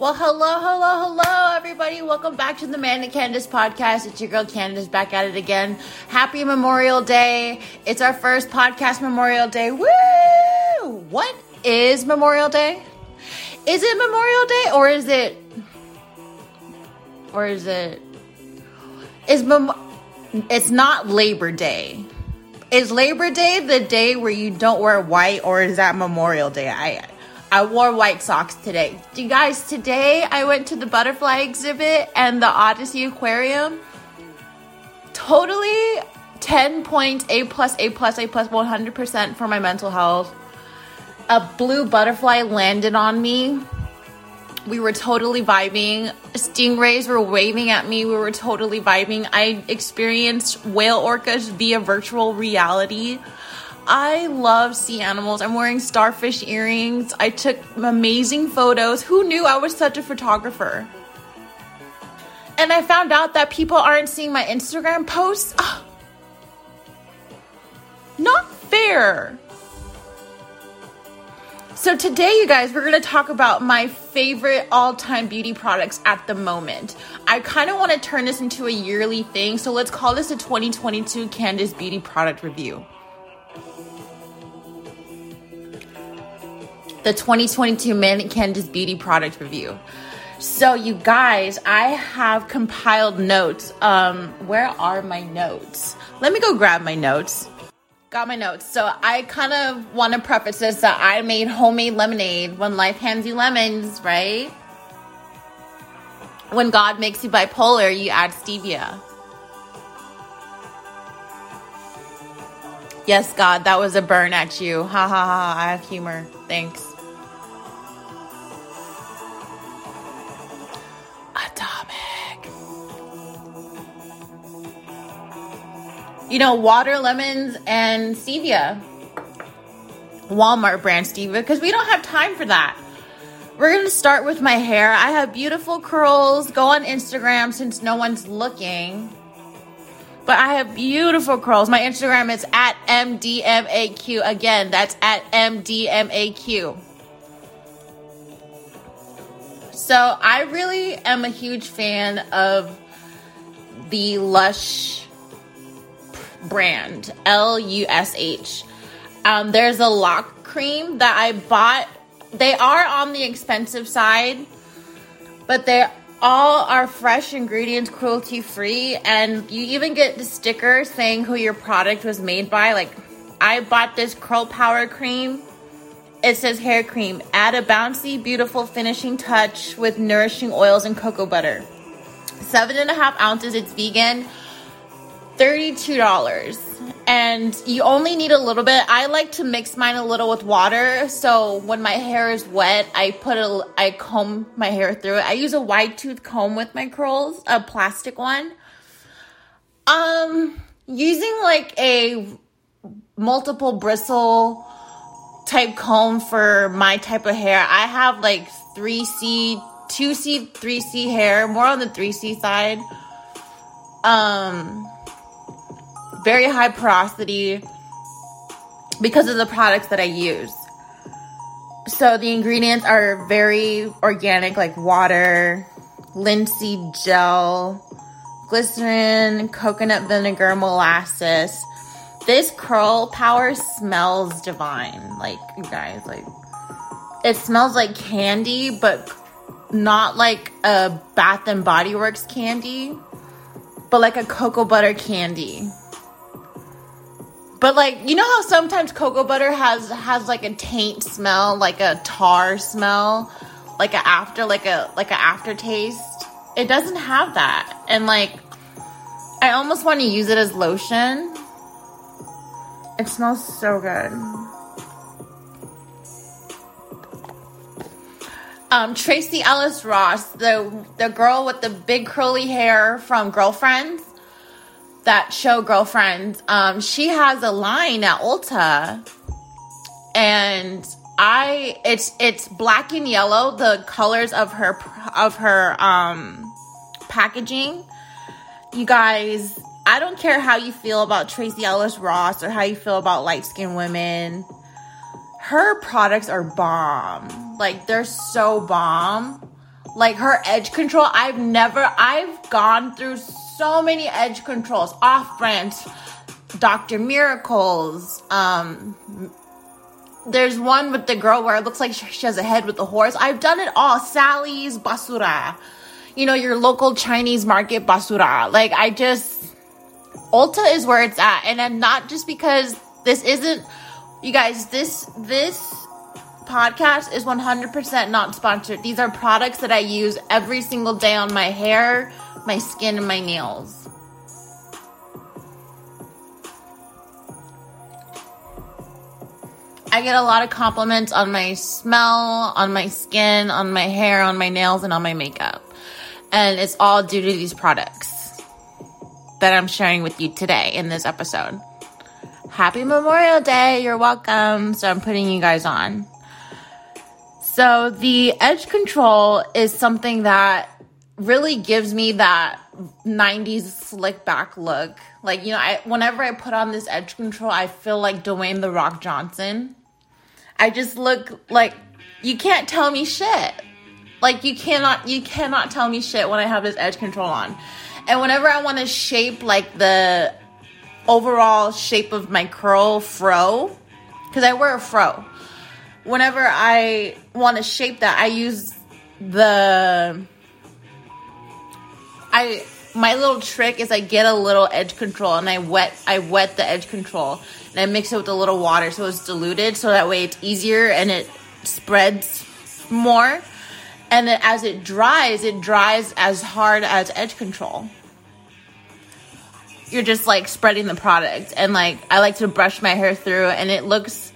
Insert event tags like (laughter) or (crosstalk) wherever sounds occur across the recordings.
Well, hello, hello, hello, everybody. Welcome back to the Manic Candice podcast. It's your girl Candice back at it again. Happy Memorial Day. It's our first podcast Memorial Day. Woo! What is Memorial Day? Is it Memorial Day or is it or is it is mem- it's not Labor Day. Is Labor Day the day where you don't wear white or is that Memorial Day? I I wore white socks today. You guys, today I went to the butterfly exhibit and the OdySea Aquarium. Totally 10 points, A plus, A plus, A plus, 100% for my mental health. A blue butterfly landed on me. We were totally vibing. Stingrays were waving at me. We were totally vibing. I experienced whale orcas via virtual reality. I love sea animals. I'm wearing starfish earrings. I took amazing photos. Who knew I was such a photographer? And I found out that people aren't seeing my Instagram posts. Ugh. Not fair. So, today, you guys, we're going to talk about my favorite all time beauty products at the moment. I kind of want to turn this into a yearly thing. So, let's call this a 2022 Candice Beauty Product Review. The 2022 Manic Candice Beauty Product Review. So, you guys, I have compiled notes. Um, where are my notes? Let me go grab my notes. Got my notes. So, I kind of want to preface this that I made homemade lemonade when life hands you lemons, right? When God makes you bipolar, you add stevia. Yes, God, that was a burn at you. Ha ha ha. I have humor. Thanks. Atomic. You know, water, lemons, and stevia. Walmart brand stevia, because we don't have time for that. We're going to start with my hair. I have beautiful curls. Go on Instagram since no one's looking. But I have beautiful curls. My Instagram is at MDMAQ. Again, that's at MDMAQ. So I really am a huge fan of the Lush brand, L U S H. Um, there's a lock cream that I bought. They are on the expensive side, but they all are fresh ingredients, cruelty free, and you even get the sticker saying who your product was made by. Like, I bought this curl power cream. It says hair cream. Add a bouncy, beautiful finishing touch with nourishing oils and cocoa butter. Seven and a half ounces. It's vegan. $32 and you only need a little bit. I like to mix mine a little with water. So when my hair is wet, I put a I comb my hair through it. I use a wide tooth comb with my curls, a plastic one. Um using like a multiple bristle type comb for my type of hair. I have like 3C, 2C, 3C hair, more on the 3C side. Um very high porosity because of the products that I use. So the ingredients are very organic, like water, linseed gel, glycerin, coconut vinegar, molasses. This curl power smells divine. Like, you guys, like, it smells like candy, but not like a Bath and Body Works candy, but like a cocoa butter candy. But like you know how sometimes cocoa butter has has like a taint smell, like a tar smell, like a after like a like a aftertaste. It doesn't have that, and like I almost want to use it as lotion. It smells so good. Um, Tracee Ellis Ross, the the girl with the big curly hair from Girlfriends that show Girlfriends. um, she has a line at Ulta, and I it's it's black and yellow, the colors of her of her um packaging. You guys, I don't care how you feel about Tracee Ellis Ross or how you feel about light skinned women. Her products are bomb. Like they're so bomb. Like her edge control, I've never, I've gone through so many edge controls, off brand, Dr. Miracles. Um, there's one with the girl where it looks like she has a head with a horse. I've done it all. Sally's Basura. You know, your local Chinese market Basura. Like, I just, Ulta is where it's at. And I'm not just because this isn't, you guys, this, this podcast is 100% not sponsored. These are products that I use every single day on my hair, my skin, and my nails. I get a lot of compliments on my smell, on my skin, on my hair, on my nails, and on my makeup. And it's all due to these products that I'm sharing with you today in this episode. Happy Memorial Day. You're welcome. So I'm putting you guys on. So the edge control is something that really gives me that 90s slick back look. Like, you know, I whenever I put on this edge control, I feel like Dwayne the Rock Johnson. I just look like you can't tell me shit. Like you cannot you cannot tell me shit when I have this edge control on. And whenever I want to shape like the overall shape of my curl fro, because I wear a fro. Whenever I want to shape that, I use the I my little trick is I get a little edge control and I wet I wet the edge control and I mix it with a little water so it's diluted so that way it's easier and it spreads more. And then as it dries, it dries as hard as edge control. You're just like spreading the product and like I like to brush my hair through and it looks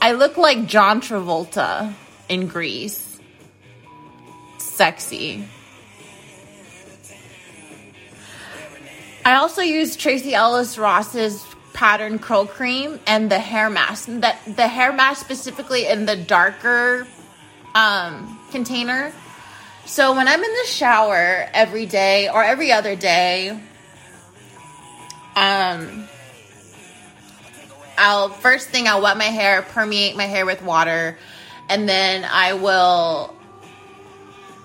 I look like John Travolta in Grease. Sexy. I also use Tracee Ellis Ross's pattern curl cream and the hair mask. That the hair mask specifically in the darker um, container. So when I'm in the shower every day or every other day, um, I'll first thing I'll wet my hair, permeate my hair with water, and then I will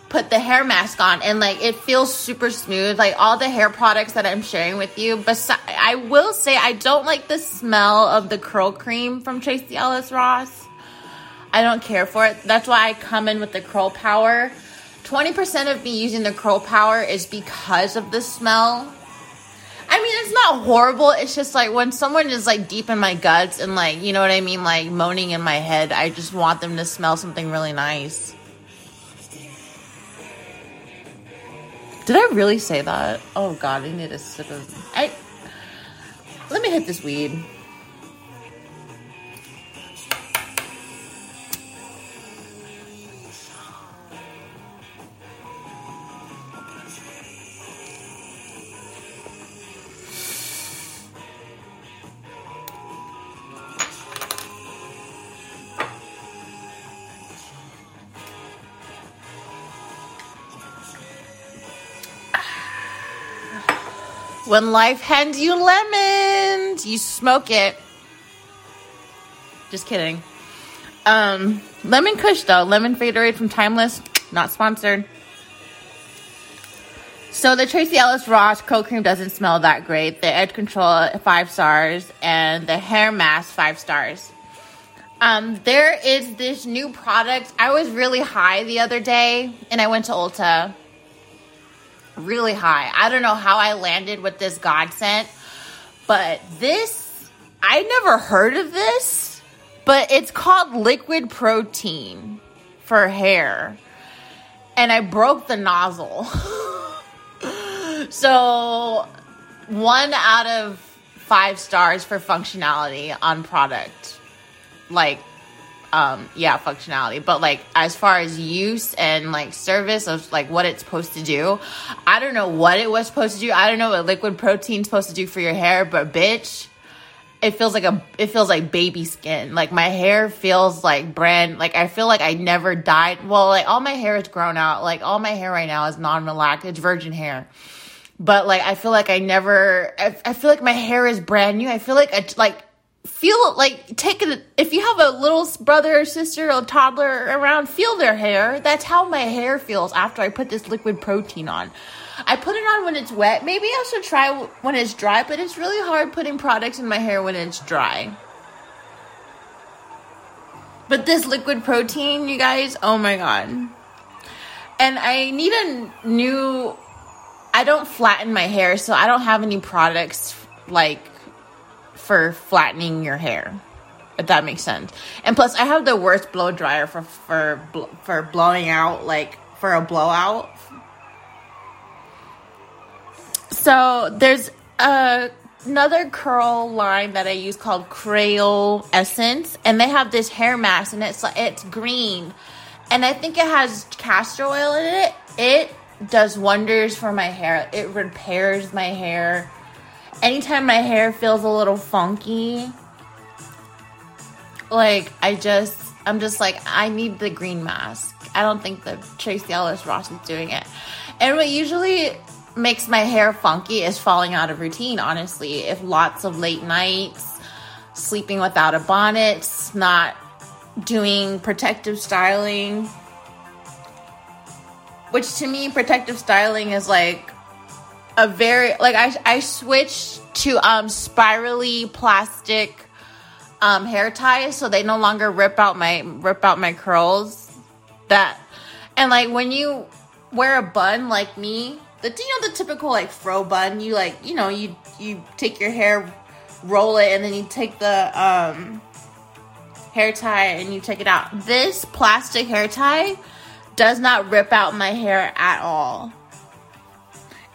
put the hair mask on. And like it feels super smooth. Like all the hair products that i'm sharing with you but i will say i don't like the smell of the curl cream from tracee ellis ross i don't care for it that's why i come in with the curl power 20% of me using the curl power is because of the smell I mean, it's not horrible. It's just like when someone is like deep in my guts and like, you know what I mean, like moaning in my head, I just want them to smell something really nice. Did I really say that? Oh god, I need a sip of I let me hit this weed. When life hands you lemons, you smoke it. Just kidding. Um, lemon Kush though, lemon Faderade from Timeless, not sponsored. So the Tracee Ellis Ross curl cream doesn't smell that great. The edge control five stars, and the hair mask five stars. Um, there is this new product. I was really high the other day, and I went to Ulta really high. I don't know how I landed with this godsend, but this, I never heard of this, but it's called liquid protein for hair. And I broke the nozzle. (laughs) so, one out of five stars for functionality on product. Like, um yeah functionality. But like as far as use and like service of like what it's supposed to do i don't know what it was supposed to do. I don't know what liquid protein's supposed to do for your hair but bitch it feels like a it feels like baby skin. Like my hair feels like brand like i feel like i never dyed well like all my hair is grown out. Like all my hair right now is non-relaxed it's virgin hair. But like i feel like i never I, I feel like my hair is brand new. I feel like I, like feel like take it if you have a little brother or sister or toddler around feel their hair. That's how my hair feels after i put this liquid protein on. I put it on when it's wet. Maybe i should try when it's dry but it's really hard putting products in my hair when it's dry. But this liquid protein you guys oh my god. And i need a new i don't flatten my hair so i don't have any products like for flattening your hair if that makes sense. And plus, I have the worst blow dryer for for for blowing out like for a blowout. So there's a, another curl line that I use called Crayola Essence, and they have this hair mask, and it's it's green, and I think it has castor oil in it. It does wonders for my hair. It repairs my hair anytime my hair feels a little funky, like I just I'm just like I need the green mask. I don't think that Tracee Ellis Ross is doing it. And what usually makes my hair funky is falling out of routine, honestly. If lots of late nights, sleeping without a bonnet, not doing protective styling. Which to me, protective styling is like a very like I I switched to um spirally plastic um hair ties so they no longer rip out my rip out my curls. That and like when you wear a bun like me, the you know the typical like fro bun, you like you know you you take your hair, roll it, and then you take the um hair tie and you take it out. This plastic hair tie does not rip out my hair at all.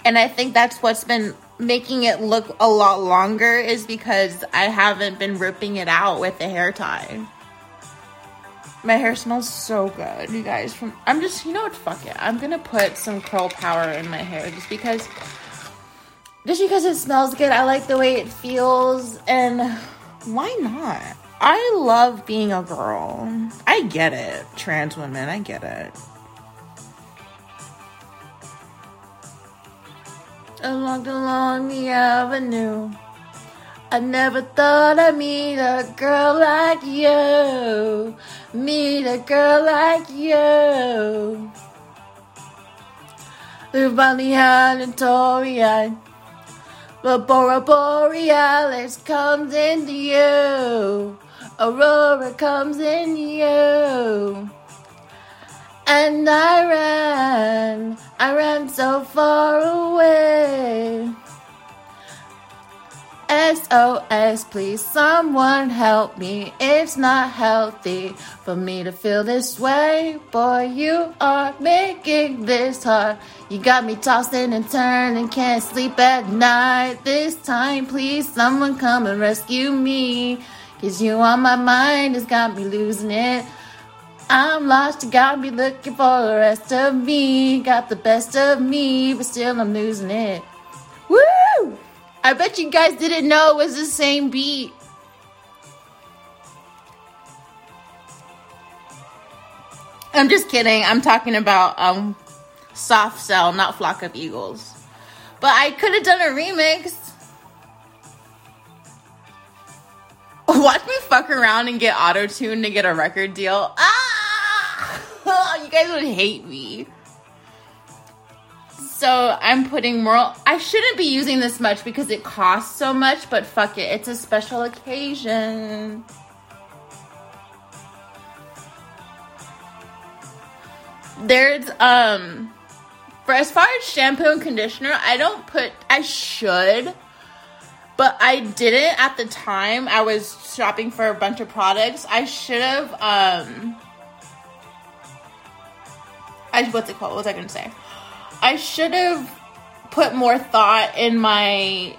And I think that's what's been making it look a lot longer is because I haven't been ripping it out with the hair tie. My hair smells so good, you guys. From I'm just, you know what? Fuck it. I'm gonna put some curl power in my hair just because, just because it smells good. I like the way it feels, and why not? I love being a girl. I get it, trans women. I get it. Along the avenue. I never thought I'd meet a girl like you. Meet a girl like you. The Bunny Torian. The Bora Borealis comes into you. Aurora comes in you. And I ran, I ran so far away. SOS, please someone help me. It's not healthy for me to feel this way. Boy, you are making this hard. You got me tossing and turning, can't sleep at night. This time, please someone come and rescue me. Cause you on my mind has got me losing it. I'm lost, you got me looking for the rest of me. Got the best of me, but still I'm losing it. Woo! I bet you guys didn't know it was the same beat. I'm just kidding. I'm talking about um Soft Cell, not Flock of Eagles. But I could have done a remix. (laughs) Watch me fuck around and get auto tuned to get a record deal. Ah! (laughs) you guys would hate me. So I'm putting more. I shouldn't be using this much because it costs so much, but fuck it. It's a special occasion. There's, um, for as far as shampoo and conditioner, I don't put, I should but I didn't at the time. I was shopping for a bunch of products. I should have um I what's it called? What was I gonna say? I should have put more thought in my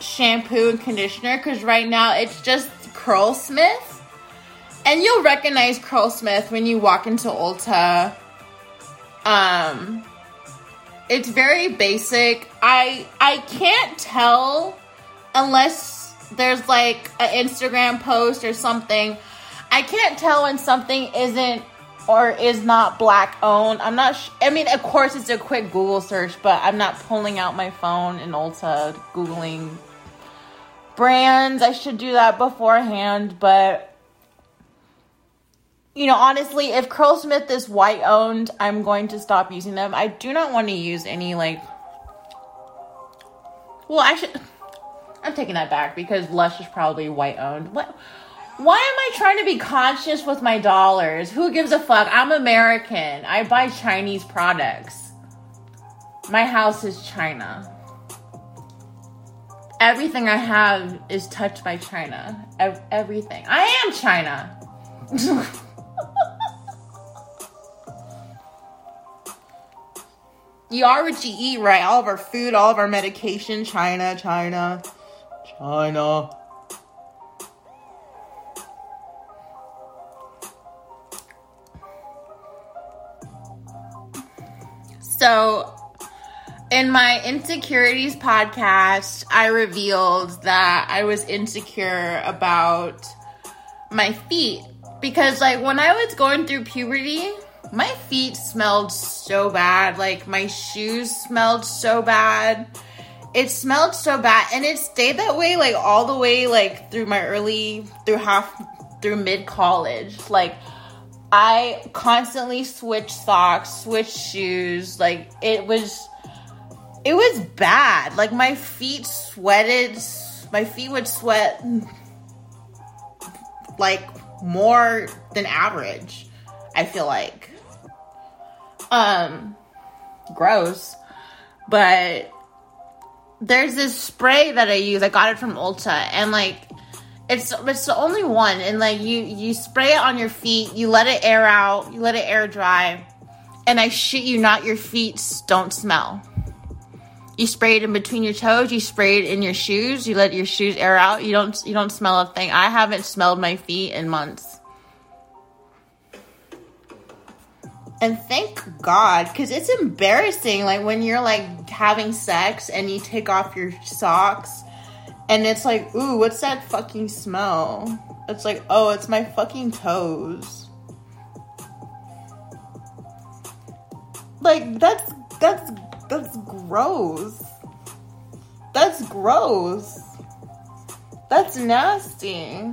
shampoo and conditioner because right now it's just Curlsmith. And you'll recognize Curlsmith when you walk into Ulta. Um it's very basic. I I can't tell unless there's like an Instagram post or something. I can't tell when something isn't or is not black owned. I'm not. Sh- I mean, of course, it's a quick Google search, but I'm not pulling out my phone in Ulta googling brands. I should do that beforehand, but you know, honestly, if Curlsmith is white owned, I'm going to stop using them. I do not want to use any like. Well, actually, I'm taking that back because Lush is probably white owned. What? Why am I trying to be conscious with my dollars? Who gives a fuck? I'm American. I buy Chinese products. My house is China. Everything I have is touched by China. Ev- everything. I am China. (laughs) you are what you eat, right? All of our food, all of our medication, China, China, China. So, in my insecurities podcast, I revealed that I was insecure about my feet because, like, when I was going through puberty, my feet smelled so bad. Like, my shoes smelled so bad. It smelled so bad, and it stayed that way, like, all the way, like, through my early, through half, through mid college. Like, I constantly switched socks, switched shoes. Like it was it was bad. Like my feet sweated. My feet would sweat like more than average. I feel like. Um gross. But there's this spray that I use. I got it from Ulta and like it's it's the only one, and like you you spray it on your feet, you let it air out, you let it air dry, and I shit you not, your feet don't smell. You spray it in between your toes, you spray it in your shoes, you let your shoes air out. You don't you don't smell a thing. I haven't smelled my feet in months. And thank God, because it's embarrassing. Like when you're like having sex and you take off your socks and it's like, ooh, what's that fucking smell? It's like, oh, it's my fucking toes. Like that's that's that's gross. That's gross. That's nasty.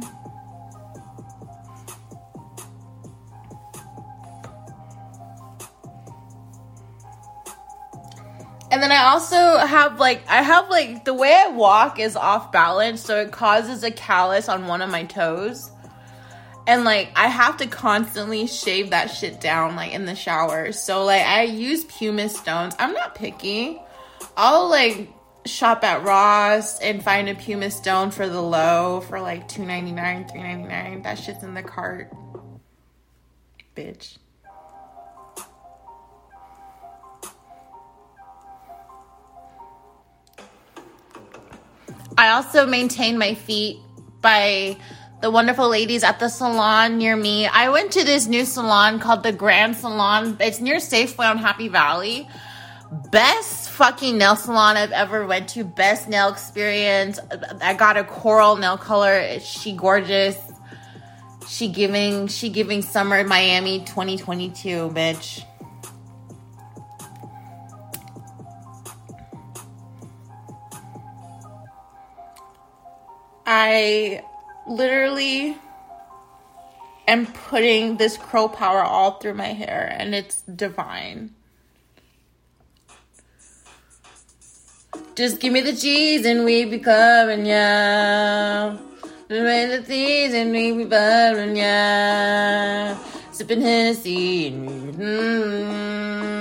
And then I also have like I have like the way I walk is off balance, so it causes a callus on one of my toes. And like I have to constantly shave that shit down like in the shower. So like I use pumice stones. I'm not picky. I'll like shop at Ross and find a pumice stone for the low for like $2.99, $3.99. That shit's in the cart. Bitch. I also maintain my feet by the wonderful ladies at the salon near me. I went to this new salon called the Grand Salon. It's near Safeway on Happy Valley. Best fucking nail salon I've ever went to. Best nail experience. I got a coral nail color. She gorgeous. She giving she giving summer Miami 2022, bitch. I literally am putting this curl power all through my hair and it's divine. Just give me the cheese and we be coming, yeah. The cheese and we be bubbling, yeah. Sipping Hennessy and. Mm-hmm.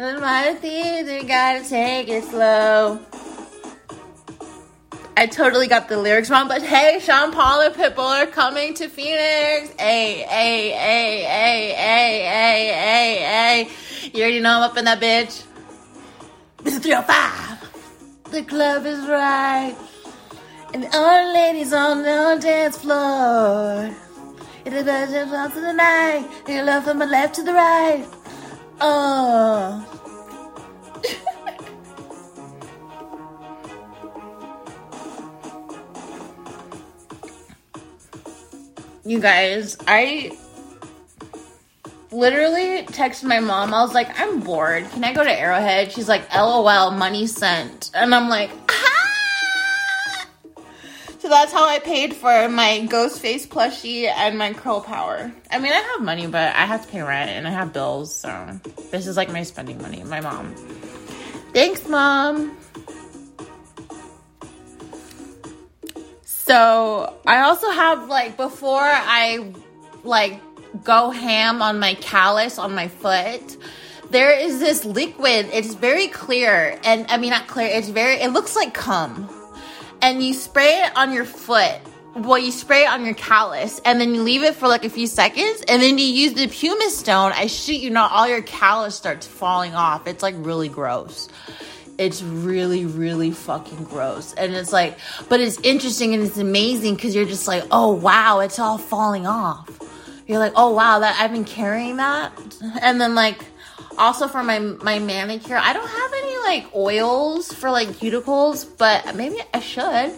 And my teeth, we gotta take it slow. I totally got the lyrics wrong, but hey, Sean Paul and Pitbull are coming to Phoenix. Hey, hey, hey, hey, hey, hey, hey, hey. You already know I'm up in that bitch. This is 305. The club is right. And all the ladies on the dance floor. It's a budget to the night. You love from the left to the right. Oh. (laughs) you guys, I literally texted my mom. I was like, I'm bored. Can I go to Arrowhead? She's like, LOL, money sent. And I'm like, ah! So that's how I paid for my ghost face plushie and my curl power. I mean, I have money, but I have to pay rent and I have bills, so this is like my spending money. My mom. Thanks, mom. So I also have like before I like go ham on my callus on my foot. There is this liquid. It's very clear, and I mean not clear. It's very. It looks like cum, and you spray it on your foot. Well, you spray it on your callus, and then you leave it for like a few seconds, and then you use the pumice stone. I shoot you not, all your callus starts falling off. It's like really gross it's really really fucking gross. And it's like but it's interesting and it's amazing because you're just like oh wow it's all falling off. You're like oh wow that i've been carrying that. And then like also for my my manicure i don't have any like oils for like cuticles but maybe i should.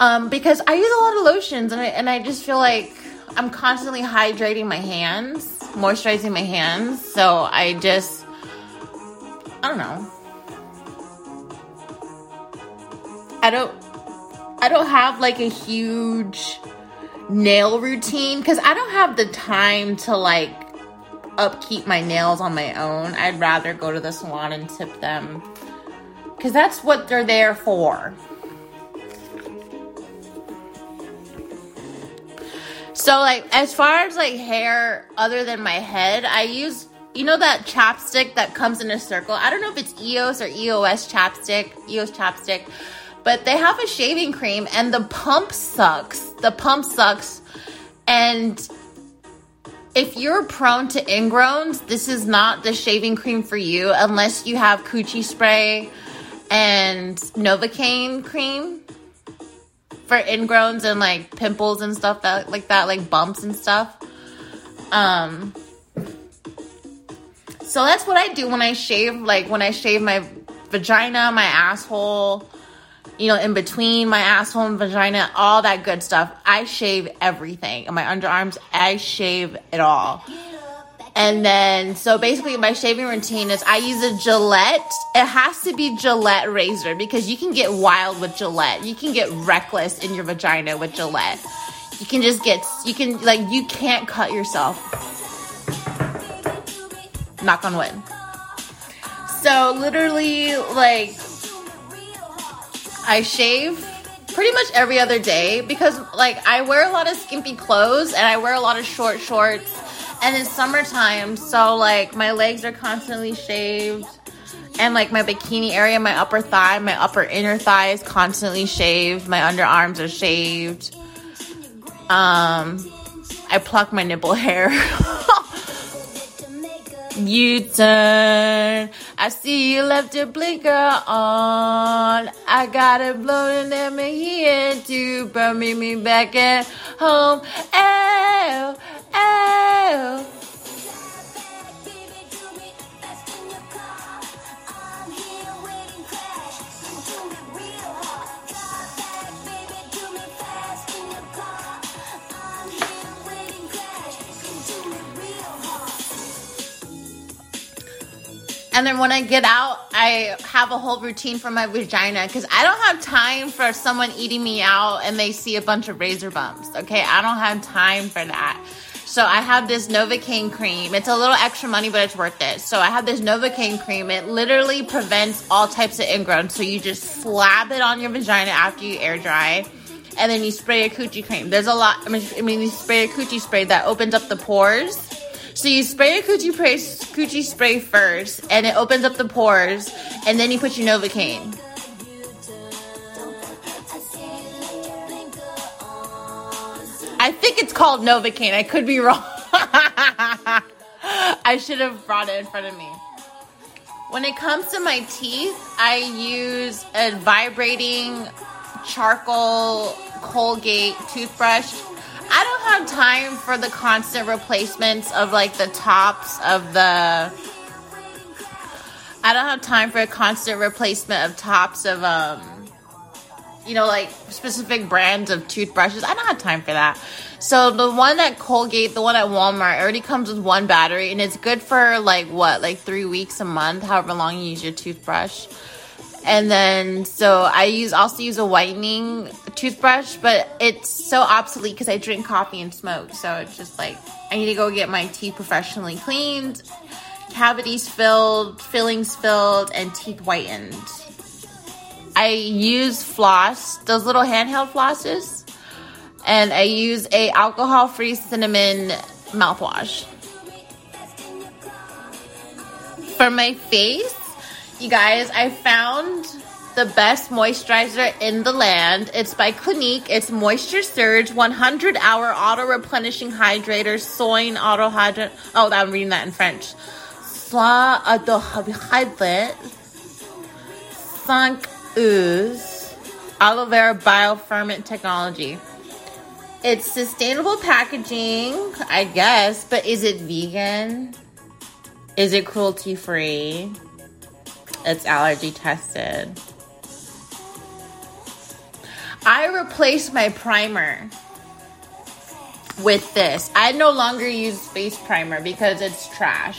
Um because i use a lot of lotions and i and i just feel like i'm constantly hydrating my hands moisturizing my hands. So i just i don't know I don't I don't have like a huge nail routine cuz I don't have the time to like upkeep my nails on my own. I'd rather go to the salon and tip them cuz that's what they're there for. So like as far as like hair other than my head, I use you know that chapstick that comes in a circle. I don't know if it's EOS or EOS chapstick, EOS chapstick but they have a shaving cream and the pump sucks. The pump sucks. And if you're prone to ingrowns, this is not the shaving cream for you unless you have coochie spray and Novocaine cream for ingrowns and like pimples and stuff that like that, like bumps and stuff. Um so that's what I do when I shave, like when I shave my vagina, my asshole, you know, in between my asshole and vagina, all that good stuff. I shave everything. And my underarms, I shave it all. And then, so basically, my shaving routine is I use a Gillette. It has to be Gillette razor because you can get wild with Gillette. You can get reckless in your vagina with Gillette. You can just get, you can, like, you can't cut yourself. Knock on wood. So, literally, like, I shave pretty much every other day because like I wear a lot of skimpy clothes and I wear a lot of short shorts. And it's summertime so like my legs are constantly shaved and like my bikini area my upper thigh my upper inner thigh is constantly shaved. My underarms are shaved. Um I pluck my nipple hair (laughs) You turn. I see you left your blinker on. I got it blowing at me here to burn me back at home. Oh, oh. And then when I get out, I have a whole routine for my vagina because I don't have time for someone eating me out and they see a bunch of razor bumps. Okay, I don't have time for that. So I have this Novocaine cream. It's a little extra money, but it's worth it. So I have this Novocaine cream. It literally prevents all types of ingrown. So you just slap it on your vagina after you air dry. And then you spray a coochie cream. There's a lot. I mean, you spray a coochie spray that opens up the pores so you spray a coochie spray, coochie spray first, and it opens up the pores, and then you put your Novocaine. I think it's called Novocaine. I could be wrong. (laughs) I should have brought it in front of me. When it comes to my teeth, I use a vibrating charcoal Colgate toothbrush I don't have time for the constant replacements of like the tops of the. I don't have time for a constant replacement of tops of um, you know, like specific brands of toothbrushes. I don't have time for that. So the one at Colgate, the one at Walmart, already comes with one battery, and it's good for like what, like three weeks a month, however long you use your toothbrush. And then so I use also use a whitening toothbrush, but it's so obsolete because I drink coffee and smoke. So it's just like I need to go get my teeth professionally cleaned, cavities filled, fillings filled, and teeth whitened. I use floss, those little handheld flosses, and I use a alcohol-free cinnamon mouthwash. For my face, you guys, I found the best moisturizer in the land. It's by Clinique. It's Moisture Surge 100 hour auto replenishing hydrator, soin auto hydrant. Oh, I'm reading that in French. Soin auto hydrate. 5 ooze. Aloe vera bioferment technology. It's sustainable packaging, I guess, but is it vegan? Is it cruelty free? It's allergy tested. I replaced my primer with this. I no longer use face primer because it's trash.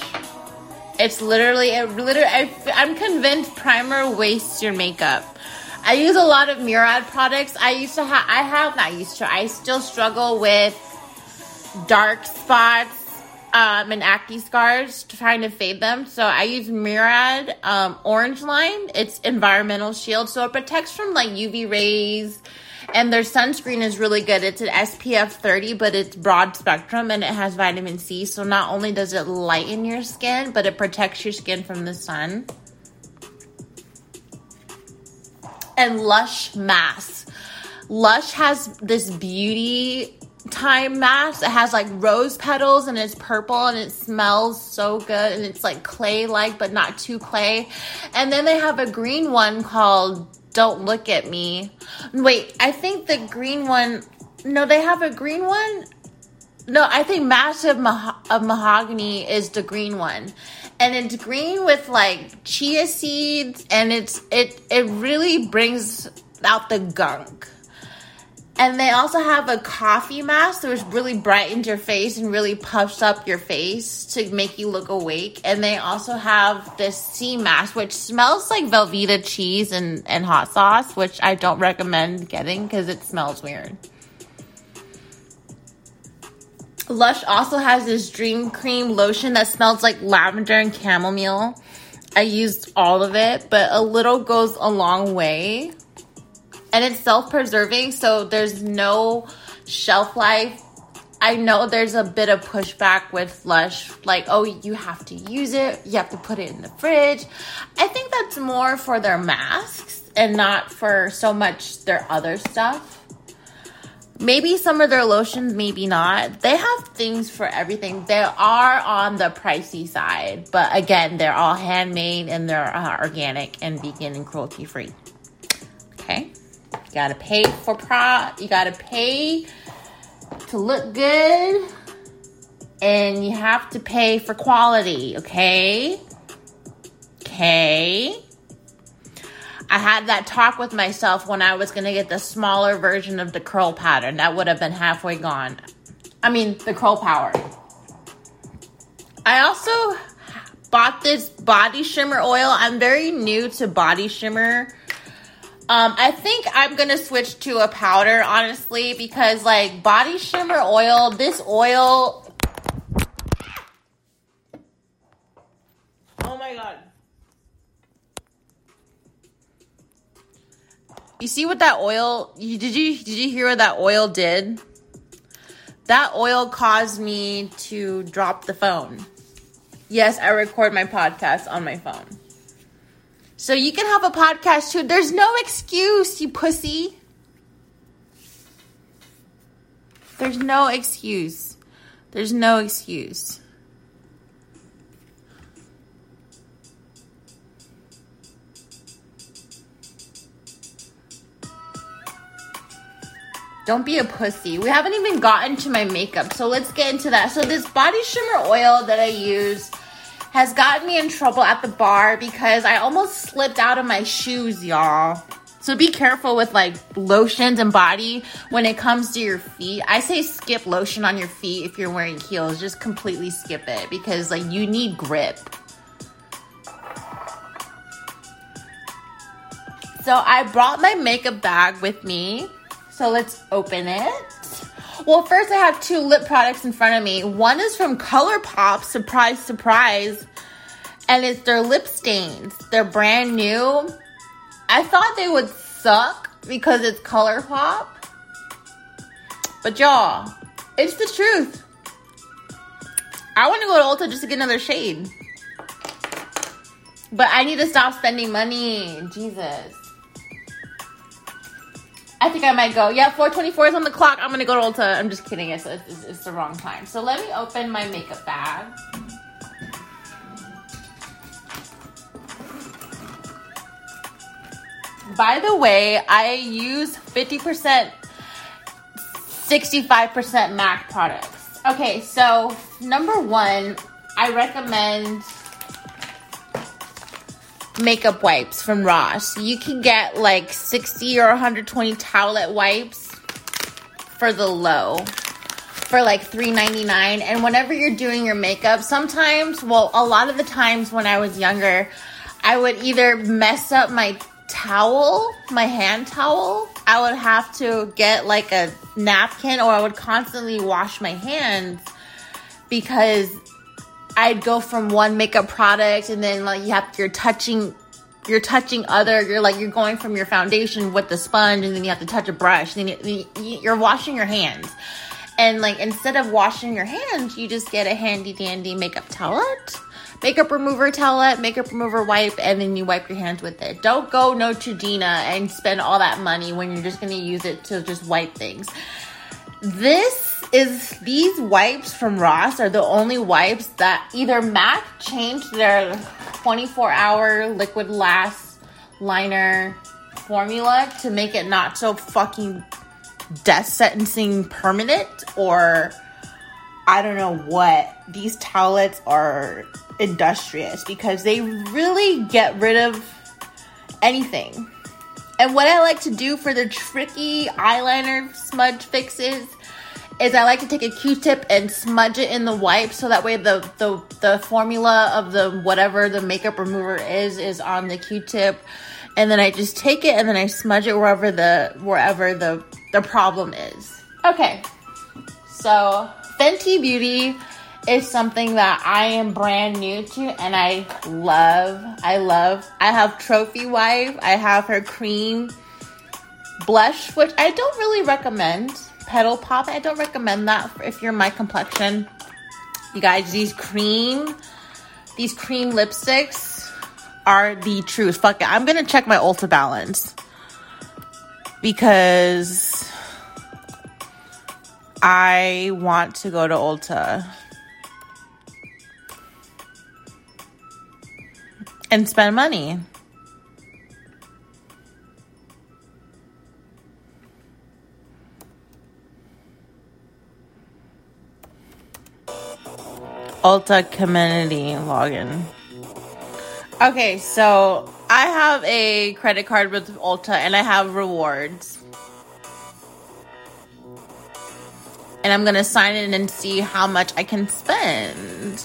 It's literally, it literally, I, I'm convinced primer wastes your makeup. I use a lot of Murad products. I used to have, I have not used to, I still struggle with dark spots um, and acne scars trying to fade them. So I use Murad um, Orange Line. It's environmental shield, so it protects from like UV rays. And their sunscreen is really good. It's an SPF 30, but it's broad spectrum and it has vitamin C. So not only does it lighten your skin, but it protects your skin from the sun. And Lush Mask. Lush has this beauty time mask. It has like rose petals and it's purple and it smells so good and it's like clay like but not too clay. And then they have a green one called Don't Look at Me. Wait, I think the green one no, they have a green one. No, I think Mask of Magnaminty is the green one. And it's green with like chia seeds and it's it it really brings out the gunk and they also have a coffee mask which really brightens your face and really puffs up your face to make you look awake. And they also have this sea mask which smells like Velveeta cheese and, and hot sauce, which I don't recommend getting because it smells weird. Lush also has this dream cream lotion that smells like lavender and chamomile. I used all of it, but a little goes a long way and it's self-preserving so there's no shelf life. I know there's a bit of pushback with lush like oh you have to use it you have to put it in the fridge. I think that's more for their masks and not for so much their other stuff. Maybe some of their lotions maybe not. They have things for everything. They are on the pricey side but again they're all handmade and they're uh, organic and vegan and cruelty free okay you gotta pay for pro. You gotta pay to look good, and you have to pay for quality. Okay. Okay. I had that talk with myself when I was gonna get the smaller version of the curl pattern. That would have been halfway gone. I mean, the curl power. I also bought this body shimmer oil. I'm very new to body shimmer um, I think I'm gonna switch to a powder, honestly, because like body shimmer oil, this oil. Oh my god. You see what that oil? You, did you did you hear what that oil did? That oil caused me to drop the phone. Yes, I record my podcast on my phone. So you can have a podcast too. There's no excuse, you pussy. There's no excuse. There's no excuse. Don't be a pussy. We haven't even gotten to my makeup, so let's get into that. So this body shimmer oil that I use has gotten me in trouble at the bar because I almost slipped out of my shoes, y'all. So be careful with like lotions and body when it comes to your feet. I say skip lotion on your feet if you're wearing heels. Just completely skip it because like you need grip. So I brought my makeup bag with me. So let's open it. Well, first I have two lip products in front of me. One is from ColourPop, surprise, surprise. And it's their lip stains. They're brand new. I thought they would suck because it's ColourPop. But y'all, it's the truth. I want to go to Ulta just to get another shade. But I need to stop spending money. Jesus. I think I might go. Yeah, 424 is on the clock. I'm to go to Ulta. I'm just kidding. It's, it's, it's the wrong time. So let me open my makeup bag. By the way, I use 50%, 65% MAC products. Okay, so number one, I recommend makeup wipes from Ross. You can get like 60 or 120 towelette wipes for the low for like $3.99 and whenever you're doing your makeup sometimes well a lot of the times when i was younger i would either mess up my towel my hand towel i would have to get like a napkin or i would constantly wash my hands because I'd go from one makeup product and then like you have you're touching you're touching other you're like you're going from your foundation with the sponge and then you have to touch a brush. And then you're washing your hands. And like instead of washing your hands you just get a handy dandy makeup towelette makeup remover towelette makeup remover wipe and then you wipe your hands with it. Don't go Neutrogena and spend all that money when you're just going to use it to just wipe things. This is these wipes from Ross are the only wipes that either MAC changed their 24 hour Liquidlast liner formula to make it not so fucking death sentencing permanent or I don't know what. These towelettes are industrious because they really get rid of anything. And what I like to do for the tricky eyeliner smudge fixes is I like to take a Q-tip and smudge it in the wipe so that way the the the formula of the whatever the makeup remover is is on the Q-tip and then I just take it and then I smudge it wherever the wherever the the problem is. Okay. So, Fenty Beauty is something that I am brand new to and I love. I love. I have Trophy Wife. I have her cream blush, which I don't really recommend Petal Pop. I don't recommend that if you're my complexion. You guys, these cream, these cream lipsticks are the truth. Fuck it. I'm gonna check my Ulta balance because I want to go to Ulta and spend money. Ulta community login. Okay, so I have a credit card with Ulta and I have rewards. And I'm gonna sign in and see how much I can spend.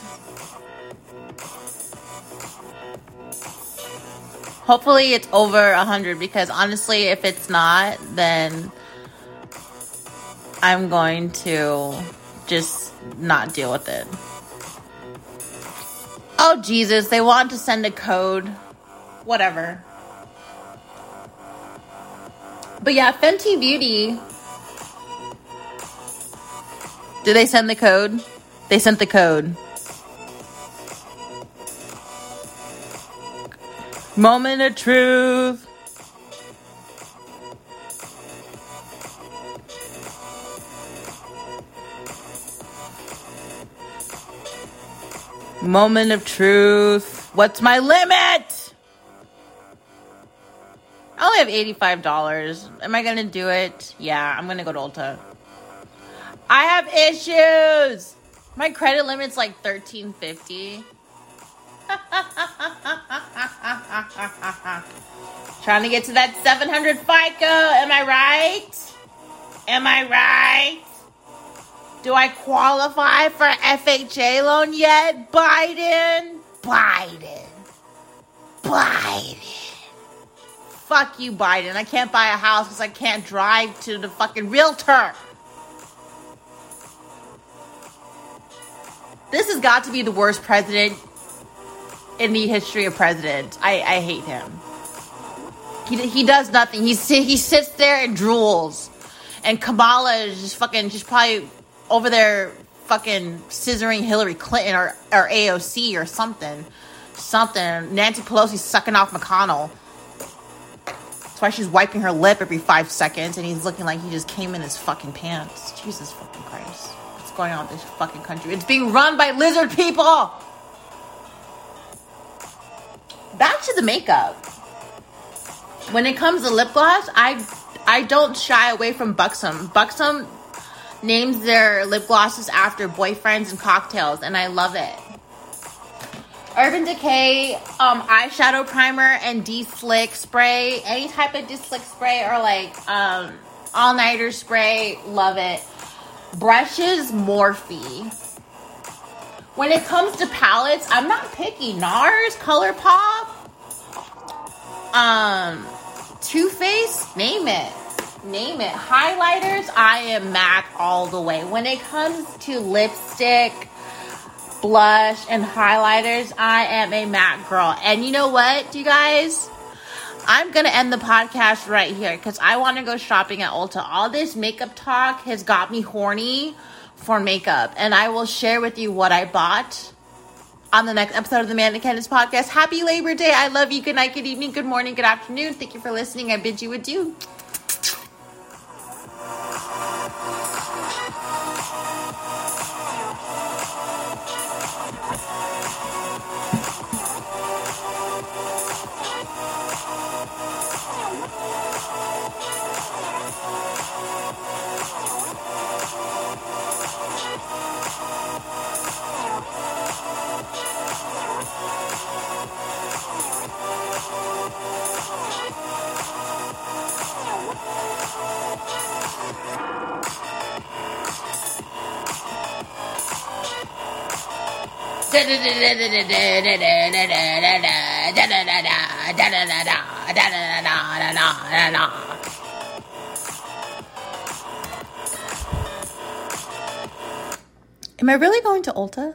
Hopefully it's over a hundred because honestly, if it's not, then I'm going to just not deal with it. Oh, Jesus, they want to send a code. Whatever. But yeah, Fenty Beauty. Did they send the code? They sent the code. Moment of truth. Moment of truth. What's my limit? I only have $85. Am I going to do it? Yeah, I'm going to go to Ulta. I have issues. My credit limit's like 1350. (laughs) Trying to get to that 700 FICO. Am I right? Am I right? Do I qualify for FHA loan yet? Biden? Biden. Biden. fuck you, Biden. I can't buy a house because I can't drive to the fucking realtor. This has got to be the worst president in the history of presidents. I, I hate him. He, he does nothing. He, he sits there and drools. And Kamala is just fucking, she's probably over there fucking scissoring Hillary Clinton or, or AOC or something. Something. Nancy Pelosi sucking off McConnell. That's why she's wiping her lip every five seconds and he's looking like he just came in his fucking pants. Jesus fucking Christ. What's going on with this fucking country? It's being run by lizard people! Back to the makeup. When it comes to lip gloss, I I don't shy away from Buxom. Buxom names their lip glosses after boyfriends and cocktails, and I love it. Urban Decay um, eyeshadow primer and de-slick spray. Any type of de-slick spray or like um, all-nighter spray, love it. Brushes, Morphe. When it comes to palettes, I'm not picky. NARS, ColourPop, um, Too Faced, name it name it. Highlighters, I am MAC all the way. When it comes to lipstick, blush, and highlighters, I am a MAC girl. And you know what, you guys? I'm going to end the podcast right here because I want to go shopping at Ulta. All this makeup talk has got me horny for makeup. And I will share with you what I bought on the next episode of the Manic Candice podcast. Happy Labor Day. I love you. Good night, good evening, good morning, good afternoon. Thank you for listening. I bid you adieu. Thank you. Am I really going to Ulta?